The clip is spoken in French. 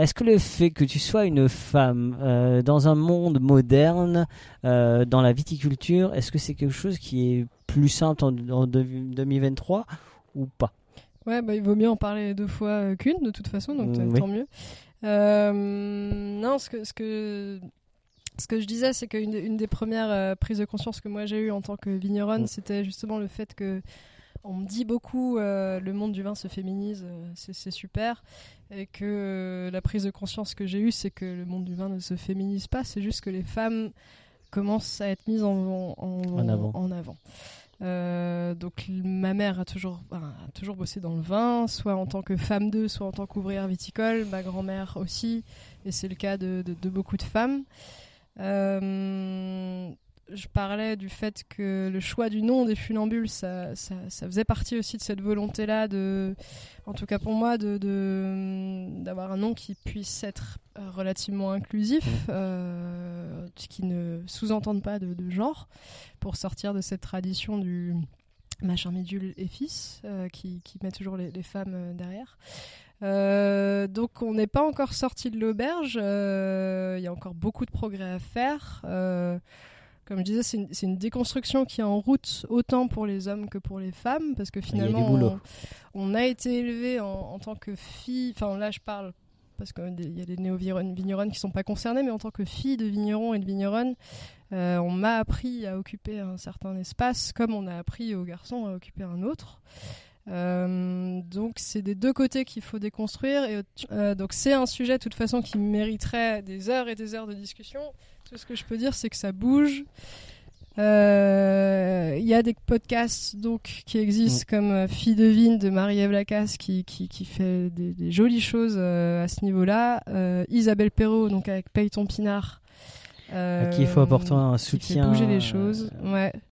est-ce que le fait que tu sois une femme euh, dans un monde moderne, euh, dans la viticulture, est-ce que c'est quelque chose qui est plus simple en, 2023 ou pas? Ouais, bah, il vaut mieux en parler deux fois qu'une de toute façon, donc mm, tant mieux. non, ce que, ce que ce que je disais, c'est qu'une une des premières prises de conscience que moi j'ai eues en tant que vigneronne, mm. c'était justement le fait que on me dit beaucoup euh, le monde du vin se féminise, euh, c'est super, et que euh, la prise de conscience que j'ai eue, c'est que le monde du vin ne se féminise pas, c'est juste que les femmes commencent à être mises en, avant. donc ma mère a toujours, a toujours bossé dans le vin, soit en tant que femme d'eux, soit en tant qu'ouvrière viticole, ma grand-mère aussi, et c'est le cas de, de, beaucoup de femmes je parlais du fait que le choix du nom des funambules, ça, ça, faisait partie aussi de cette volonté-là, de, en tout cas pour moi, de, d'avoir un nom qui puisse être euh, relativement inclusif, mmh. euh, qui ne sous-entende pas de, genre, pour sortir de cette tradition du machin midule et fils, euh, qui, qui, met toujours les, femmes derrière. donc on n'est pas encore sorti de l'auberge, il y a encore beaucoup de progrès à faire. Comme je disais, c'est une, déconstruction qui est en route autant pour les hommes que pour les femmes, parce que finalement, on, a été élevé en, tant que fille. Enfin, là, je parle parce qu'il y a des néo-vigneronnes qui sont pas concernées, mais en tant que fille de vigneron et de vigneronne, euh, on m'a appris à occuper un certain espace, comme on a appris aux garçons à occuper un autre. Euh, donc c'est des deux côtés qu'il faut déconstruire et euh, donc c'est un sujet de toute façon qui mériterait des heures et des heures de discussion tout ce que je peux dire, c'est que ça bouge. Il euh, y a des podcasts donc qui existent mm. comme Fille de Vigne de Marie-Ève Lacasse qui, qui, qui, fait des, jolies choses à ce niveau-là. Isabelle Perrault donc avec Payton Pinard. à qui il faut apporter un soutien. Qui fait bouger les choses. Ouais.